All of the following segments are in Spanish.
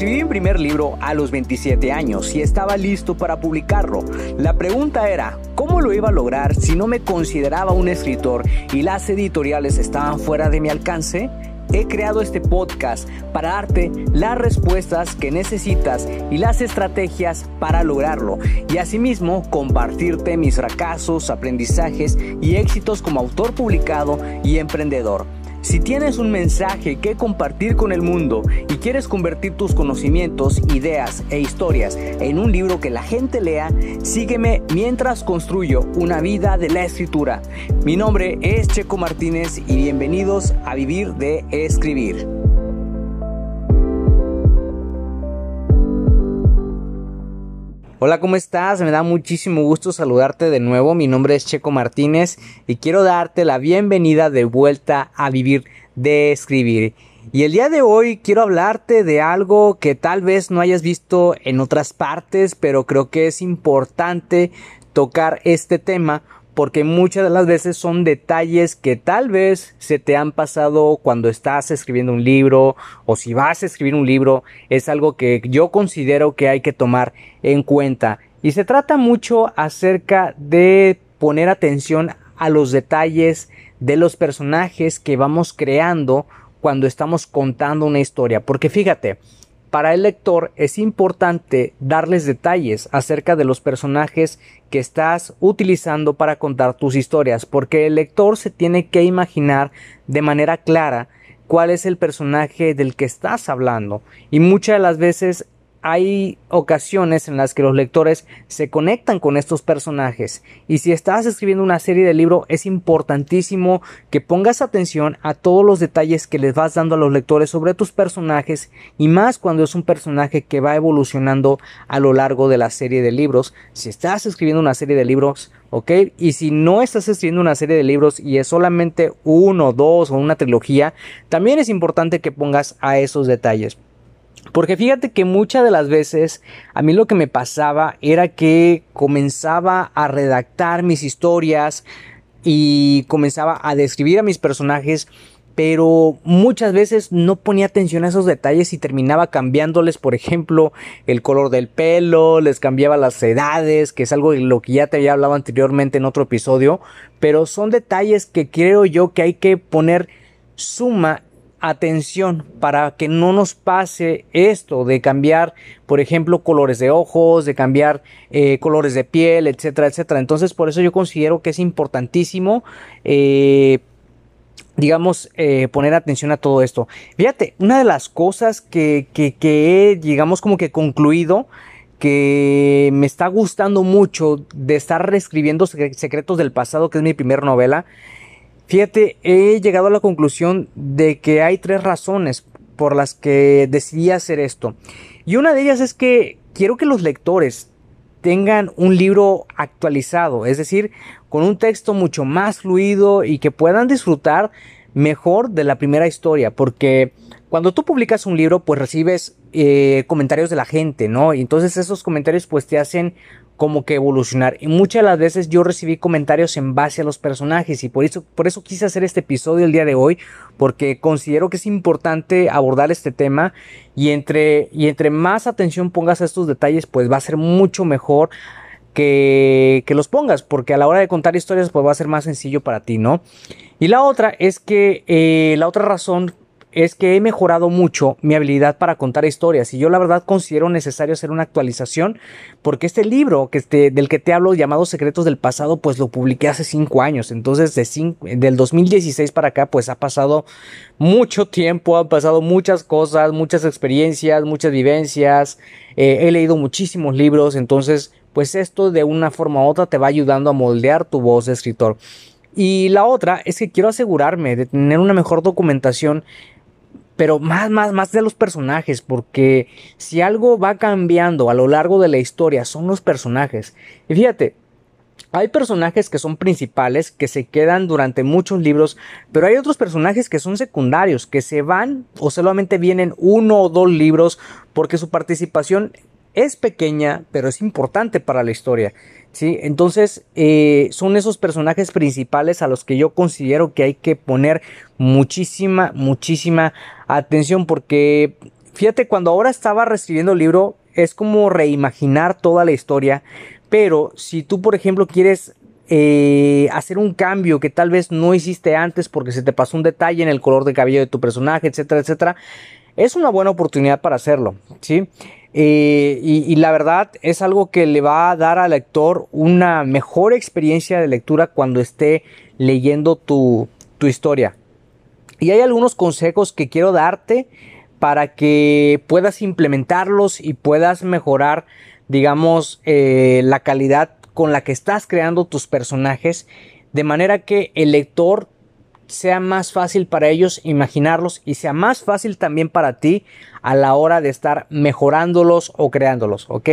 Escribí mi primer libro a los 27 años y estaba listo para publicarlo. La pregunta era, ¿cómo lo iba a lograr si no me consideraba un escritor y las editoriales estaban fuera de mi alcance? He creado este podcast para darte las respuestas que necesitas y las estrategias para lograrlo y asimismo compartirte mis fracasos, aprendizajes y éxitos como autor publicado y emprendedor. Si tienes un mensaje que compartir con el mundo y quieres convertir tus conocimientos, ideas e historias en un libro que la gente lea, sígueme mientras construyo una vida de la escritura. Mi nombre es Checo Martínez y bienvenidos a Vivir de Escribir. Hola, ¿cómo estás? Me da muchísimo gusto saludarte de nuevo. Mi nombre es Checo Martínez y quiero darte la bienvenida de vuelta a vivir de escribir. Y el día de hoy quiero hablarte de algo que tal vez no hayas visto en otras partes, pero creo que es importante tocar este tema porque muchas de las veces son detalles que tal vez se te han pasado cuando estás escribiendo un libro o si vas a escribir un libro, es algo que yo considero que hay que tomar en cuenta. Y se trata mucho acerca de poner atención a los detalles de los personajes que vamos creando cuando estamos contando una historia. Porque fíjate, para el lector es importante darles detalles acerca de los personajes que estás utilizando para contar tus historias, porque el lector se tiene que imaginar de manera clara cuál es el personaje del que estás hablando. Y muchas de las veces hay ocasiones en las que los lectores se conectan con estos personajes. Y si estás escribiendo una serie de libros es importantísimo que pongas atención a todos los detalles que les vas dando a los lectores sobre tus personajes y más cuando es un personaje que va evolucionando a lo largo de la serie de libros. Si estás escribiendo una serie de libros ok y si no estás escribiendo una serie de libros y es solamente uno dos o una trilogía también es importante que pongas a esos detalles porque fíjate que muchas de las veces a mí lo que me pasaba era que comenzaba a redactar mis historias y comenzaba a describir a mis personajes, pero muchas veces no ponía atención a esos detalles y terminaba cambiándoles, por ejemplo, el color del pelo, les cambiaba las edades, que es algo de lo que ya te había hablado anteriormente en otro episodio, pero son detalles que creo yo que hay que poner suma atención para que no nos pase esto de cambiar, por ejemplo, colores de ojos, de cambiar eh, colores de piel, etcétera, etcétera. Entonces, por eso yo considero que es importantísimo, eh, digamos, eh, poner atención a todo esto. Fíjate, una de las cosas que, que, que he, digamos, como que concluido, que me está gustando mucho de estar reescribiendo Secretos del Pasado, que es mi primera novela, Fíjate, he llegado a la conclusión de que hay tres razones por las que decidí hacer esto. Y una de ellas es que quiero que los lectores tengan un libro actualizado, es decir, con un texto mucho más fluido y que puedan disfrutar mejor de la primera historia, porque cuando tú publicas un libro, pues recibes eh, comentarios de la gente, ¿no? Y entonces esos comentarios pues te hacen como que evolucionar. Y muchas de las veces yo recibí comentarios en base a los personajes y por eso, por eso quise hacer este episodio el día de hoy, porque considero que es importante abordar este tema y entre, y entre más atención pongas a estos detalles, pues va a ser mucho mejor que, que los pongas, porque a la hora de contar historias, pues va a ser más sencillo para ti, ¿no? Y la otra es que eh, la otra razón es que he mejorado mucho mi habilidad para contar historias y yo la verdad considero necesario hacer una actualización porque este libro que este, del que te hablo llamado Secretos del Pasado pues lo publiqué hace cinco años entonces de del 2016 para acá pues ha pasado mucho tiempo han pasado muchas cosas muchas experiencias muchas vivencias eh, he leído muchísimos libros entonces pues esto de una forma u otra te va ayudando a moldear tu voz de escritor y la otra es que quiero asegurarme de tener una mejor documentación pero más, más, más de los personajes, porque si algo va cambiando a lo largo de la historia son los personajes. Y fíjate, hay personajes que son principales, que se quedan durante muchos libros, pero hay otros personajes que son secundarios, que se van o solamente vienen uno o dos libros porque su participación es pequeña, pero es importante para la historia. ¿sí? Entonces, eh, son esos personajes principales a los que yo considero que hay que poner muchísima, muchísima atención porque fíjate, cuando ahora estaba reescribiendo el libro, es como reimaginar toda la historia, pero si tú, por ejemplo, quieres eh, hacer un cambio que tal vez no hiciste antes porque se te pasó un detalle en el color de cabello de tu personaje, etcétera, etcétera, es una buena oportunidad para hacerlo, ¿sí? Eh, y, la verdad es algo que le va a dar al lector una mejor experiencia de lectura cuando esté leyendo tu, historia. Y hay algunos consejos que quiero darte para que puedas implementarlos y puedas mejorar, digamos, eh, la calidad con la que estás creando tus personajes, de manera que el lector sea más fácil para ellos imaginarlos y sea más fácil también para ti a la hora de estar mejorándolos o creándolos, ¿ok?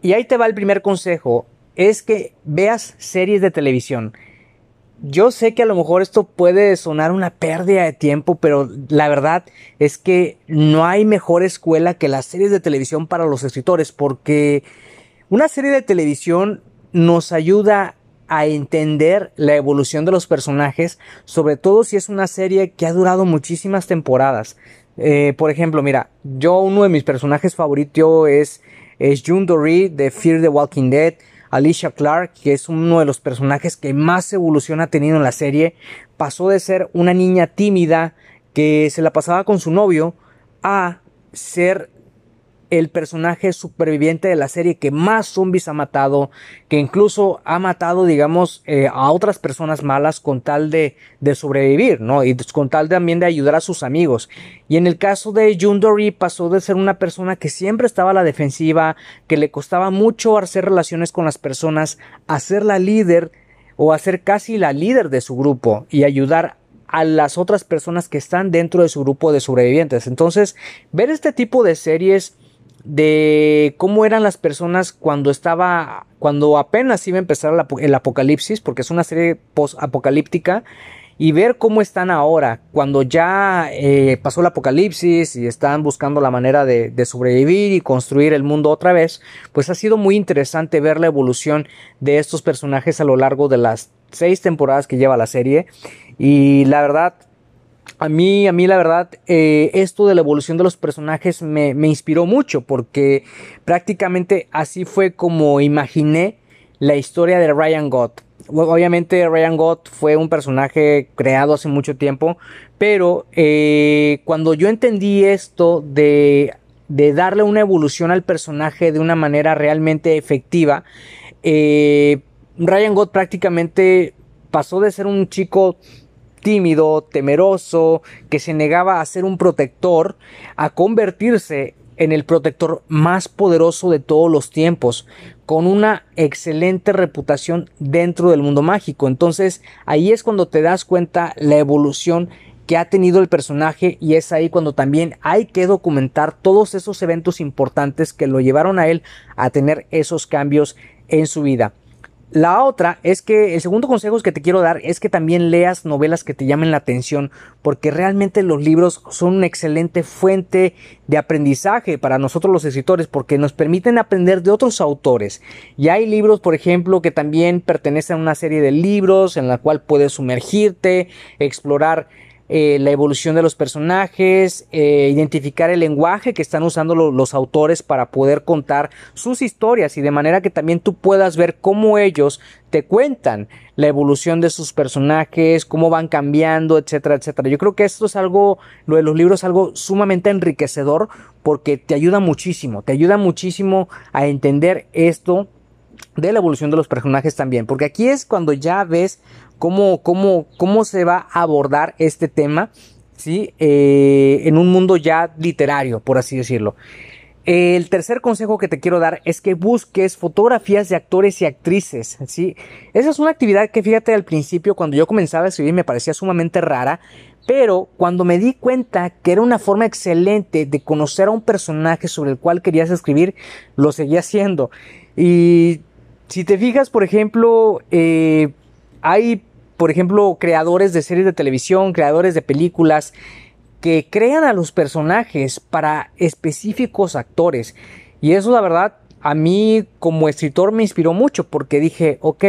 Y ahí te va el primer consejo, es que veas series de televisión. Yo sé que a lo mejor esto puede sonar una pérdida de tiempo, pero la verdad es que no hay mejor escuela que las series de televisión para los escritores, porque una serie de televisión nos ayuda a entender la evolución de los personajes, sobre todo si es una serie que ha durado muchísimas temporadas. Eh, por ejemplo, mira, yo uno de mis personajes favoritos es, es June Dory de Fear the Walking Dead, Alicia Clark, que es uno de los personajes que más evolución ha tenido en la serie, pasó de ser una niña tímida que se la pasaba con su novio a ser el personaje superviviente de la serie que más zombies ha matado, que incluso ha matado, digamos, eh, a otras personas malas con tal de, de, sobrevivir, ¿no? Y con tal también de ayudar a sus amigos. Y en el caso de June Dory pasó de ser una persona que siempre estaba a la defensiva, que le costaba mucho hacer relaciones con las personas, a ser la líder o a ser casi la líder de su grupo y ayudar a las otras personas que están dentro de su grupo de sobrevivientes. Entonces, ver este tipo de series de cómo eran las personas cuando estaba, cuando apenas iba a empezar el apocalipsis, porque es una serie post-apocalíptica, y ver cómo están ahora, cuando ya eh, pasó el apocalipsis y están buscando la manera de, de, sobrevivir y construir el mundo otra vez, pues ha sido muy interesante ver la evolución de estos personajes a lo largo de las seis temporadas que lleva la serie. Y la verdad, a mí, a mí la verdad, eh, esto de la evolución de los personajes me, me, inspiró mucho porque prácticamente así fue como imaginé la historia de Ryan Gott. Obviamente Ryan Gott fue un personaje creado hace mucho tiempo, pero eh, cuando yo entendí esto de, de, darle una evolución al personaje de una manera realmente efectiva, eh, Ryan Gott prácticamente pasó de ser un chico tímido, temeroso, que se negaba a ser un protector, a convertirse en el protector más poderoso de todos los tiempos, con una excelente reputación dentro del mundo mágico. Entonces ahí es cuando te das cuenta la evolución que ha tenido el personaje y es ahí cuando también hay que documentar todos esos eventos importantes que lo llevaron a él a tener esos cambios en su vida. La otra es que el segundo consejo que te quiero dar es que también leas novelas que te llamen la atención, porque realmente los libros son una excelente fuente de aprendizaje para nosotros los escritores, porque nos permiten aprender de otros autores. Y hay libros, por ejemplo, que también pertenecen a una serie de libros en la cual puedes sumergirte, explorar eh, la evolución de los personajes, eh, identificar el lenguaje que están usando los autores para poder contar sus historias y de manera que también tú puedas ver cómo ellos te cuentan la evolución de sus personajes, cómo van cambiando, etcétera, etcétera. Yo creo que esto es algo, lo de los libros algo sumamente enriquecedor porque te ayuda muchísimo, te ayuda muchísimo a entender esto de la evolución de los personajes también, porque aquí es cuando ya ves cómo, cómo, cómo se va a abordar este tema, ¿sí? Eh, en un mundo ya literario, por así decirlo. El tercer consejo que te quiero dar es que busques fotografías de actores y actrices, ¿sí? Esa es una actividad que fíjate al principio cuando yo comenzaba a escribir me parecía sumamente rara, pero cuando me di cuenta que era una forma excelente de conocer a un personaje sobre el cual querías escribir, lo seguí haciendo. Y si te fijas, por ejemplo, eh, hay, por ejemplo, creadores de series de televisión, creadores de películas, que crean a los personajes para específicos actores. Y eso, la verdad, a mí como escritor me inspiró mucho porque dije, ok,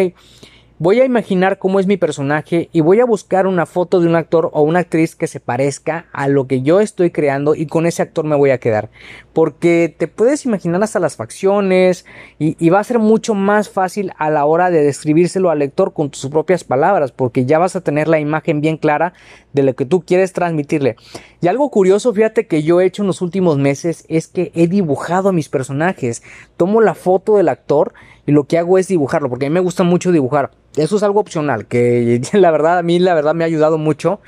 voy a imaginar cómo es mi personaje y voy a buscar una foto de un actor o una actriz que se parezca a lo que yo estoy creando y con ese actor me voy a quedar. Porque te puedes imaginar hasta las facciones y, va a ser mucho más fácil a la hora de describírselo al lector con tus propias palabras porque ya vas a tener la imagen bien clara de lo que tú quieres transmitirle. Y algo curioso, fíjate que yo he hecho en los últimos meses es que he dibujado a mis personajes. Tomo la foto del actor y lo que hago es dibujarlo porque a mí me gusta mucho dibujar. Eso es algo opcional, que la verdad a mí la verdad me ha ayudado mucho.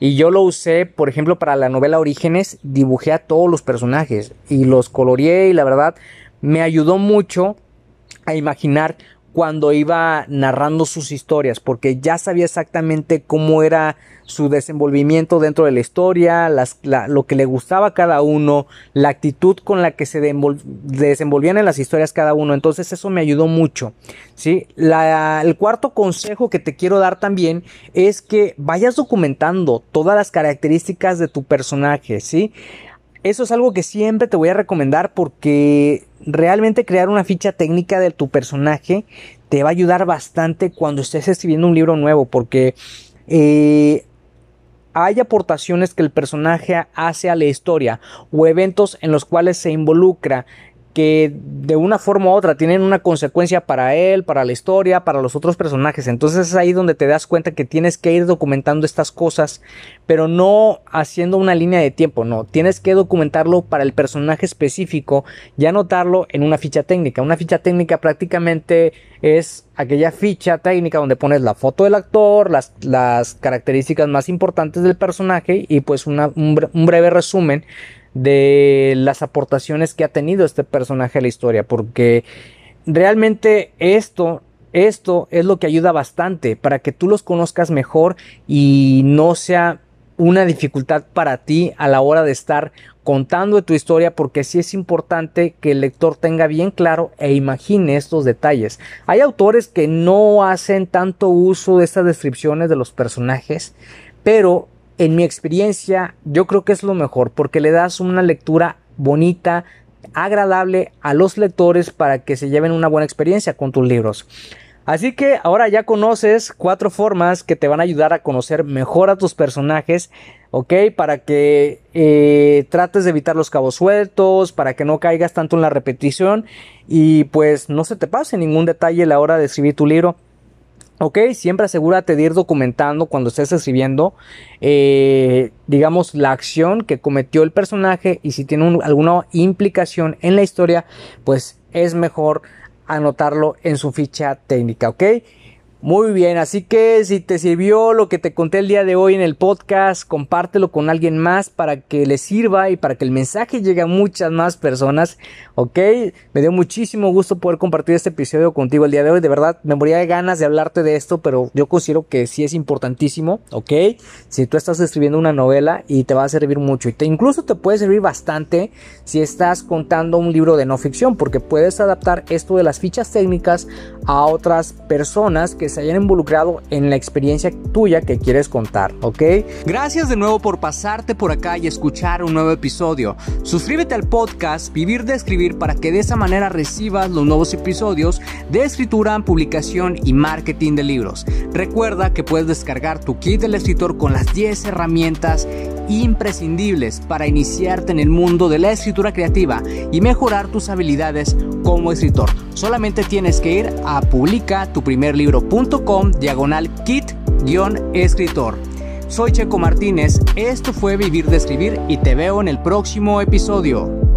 Y yo lo usé, por ejemplo, para la novela Orígenes, dibujé a todos los personajes y los coloreé y la verdad me ayudó mucho a imaginar cuando iba narrando sus historias, porque ya sabía exactamente cómo era su desenvolvimiento dentro de la historia, lo que le gustaba a cada uno, la actitud con la que se desenvolvían en las historias cada uno. Entonces eso me ayudó mucho. ¿sí? el cuarto consejo que te quiero dar también es que vayas documentando todas las características de tu personaje. ¿sí? Eso es algo que siempre te voy a recomendar porque realmente crear una ficha técnica de tu personaje te va a ayudar bastante cuando estés escribiendo un libro nuevo porque eh, hay aportaciones que el personaje hace a la historia o eventos en los cuales se involucra que de una forma u otra tienen una consecuencia para él, para la historia, para los otros personajes. Entonces es ahí donde te das cuenta que tienes que ir documentando estas cosas, pero no haciendo una línea de tiempo, no, tienes que documentarlo para el personaje específico y anotarlo en una ficha técnica. Una ficha técnica prácticamente es aquella ficha técnica donde pones la foto del actor, las, características más importantes del personaje y pues un breve resumen de las aportaciones que ha tenido este personaje a la historia, porque realmente esto esto es lo que ayuda bastante para que tú los conozcas mejor y no sea una dificultad para ti a la hora de estar contando tu historia porque sí es importante que el lector tenga bien claro e imagine estos detalles. Hay autores que no hacen tanto uso de estas descripciones de los personajes, pero en mi experiencia, yo creo que es lo mejor porque le das una lectura bonita, agradable a los lectores para que se lleven una buena experiencia con tus libros. Así que ahora ya conoces cuatro formas que te van a ayudar a conocer mejor a tus personajes, ¿ok? Para que eh, trates de evitar los cabos sueltos, para que no caigas tanto en la repetición y pues no se te pase ningún detalle a la hora de escribir tu libro. Ok, siempre asegúrate de ir documentando cuando estés escribiendo, eh, digamos, la acción que cometió el personaje y si tiene alguna implicación en la historia, pues es mejor anotarlo en su ficha técnica, ¿ok? Muy bien, así que si te sirvió lo que te conté el día de hoy en el podcast, compártelo con alguien más para que le sirva y para que el mensaje llegue a muchas más personas, ¿ok? Me dio muchísimo gusto poder compartir este episodio contigo el día de hoy, de verdad me moría de ganas de hablarte de esto, pero yo considero que sí es importantísimo, ¿ok? Si tú estás escribiendo una novela y te va a servir mucho y te incluso te puede servir bastante si estás contando un libro de no ficción, porque puedes adaptar esto de las fichas técnicas a otras personas se hayan involucrado en la experiencia tuya que quieres contar, ¿ok? Gracias de nuevo por pasarte por acá y escuchar un nuevo episodio. Suscríbete al podcast Vivir de Escribir para que de esa manera recibas los nuevos episodios de escritura, publicación y marketing de libros. Recuerda que puedes descargar tu kit del escritor con las 10 herramientas imprescindibles para iniciarte en el mundo de la escritura creativa y mejorar tus habilidades como escritor. Solamente tienes que ir a publicatuprimerlibro.com diagonal kit-escritor. Soy Checo Martínez, esto fue Vivir de Escribir y te veo en el próximo episodio.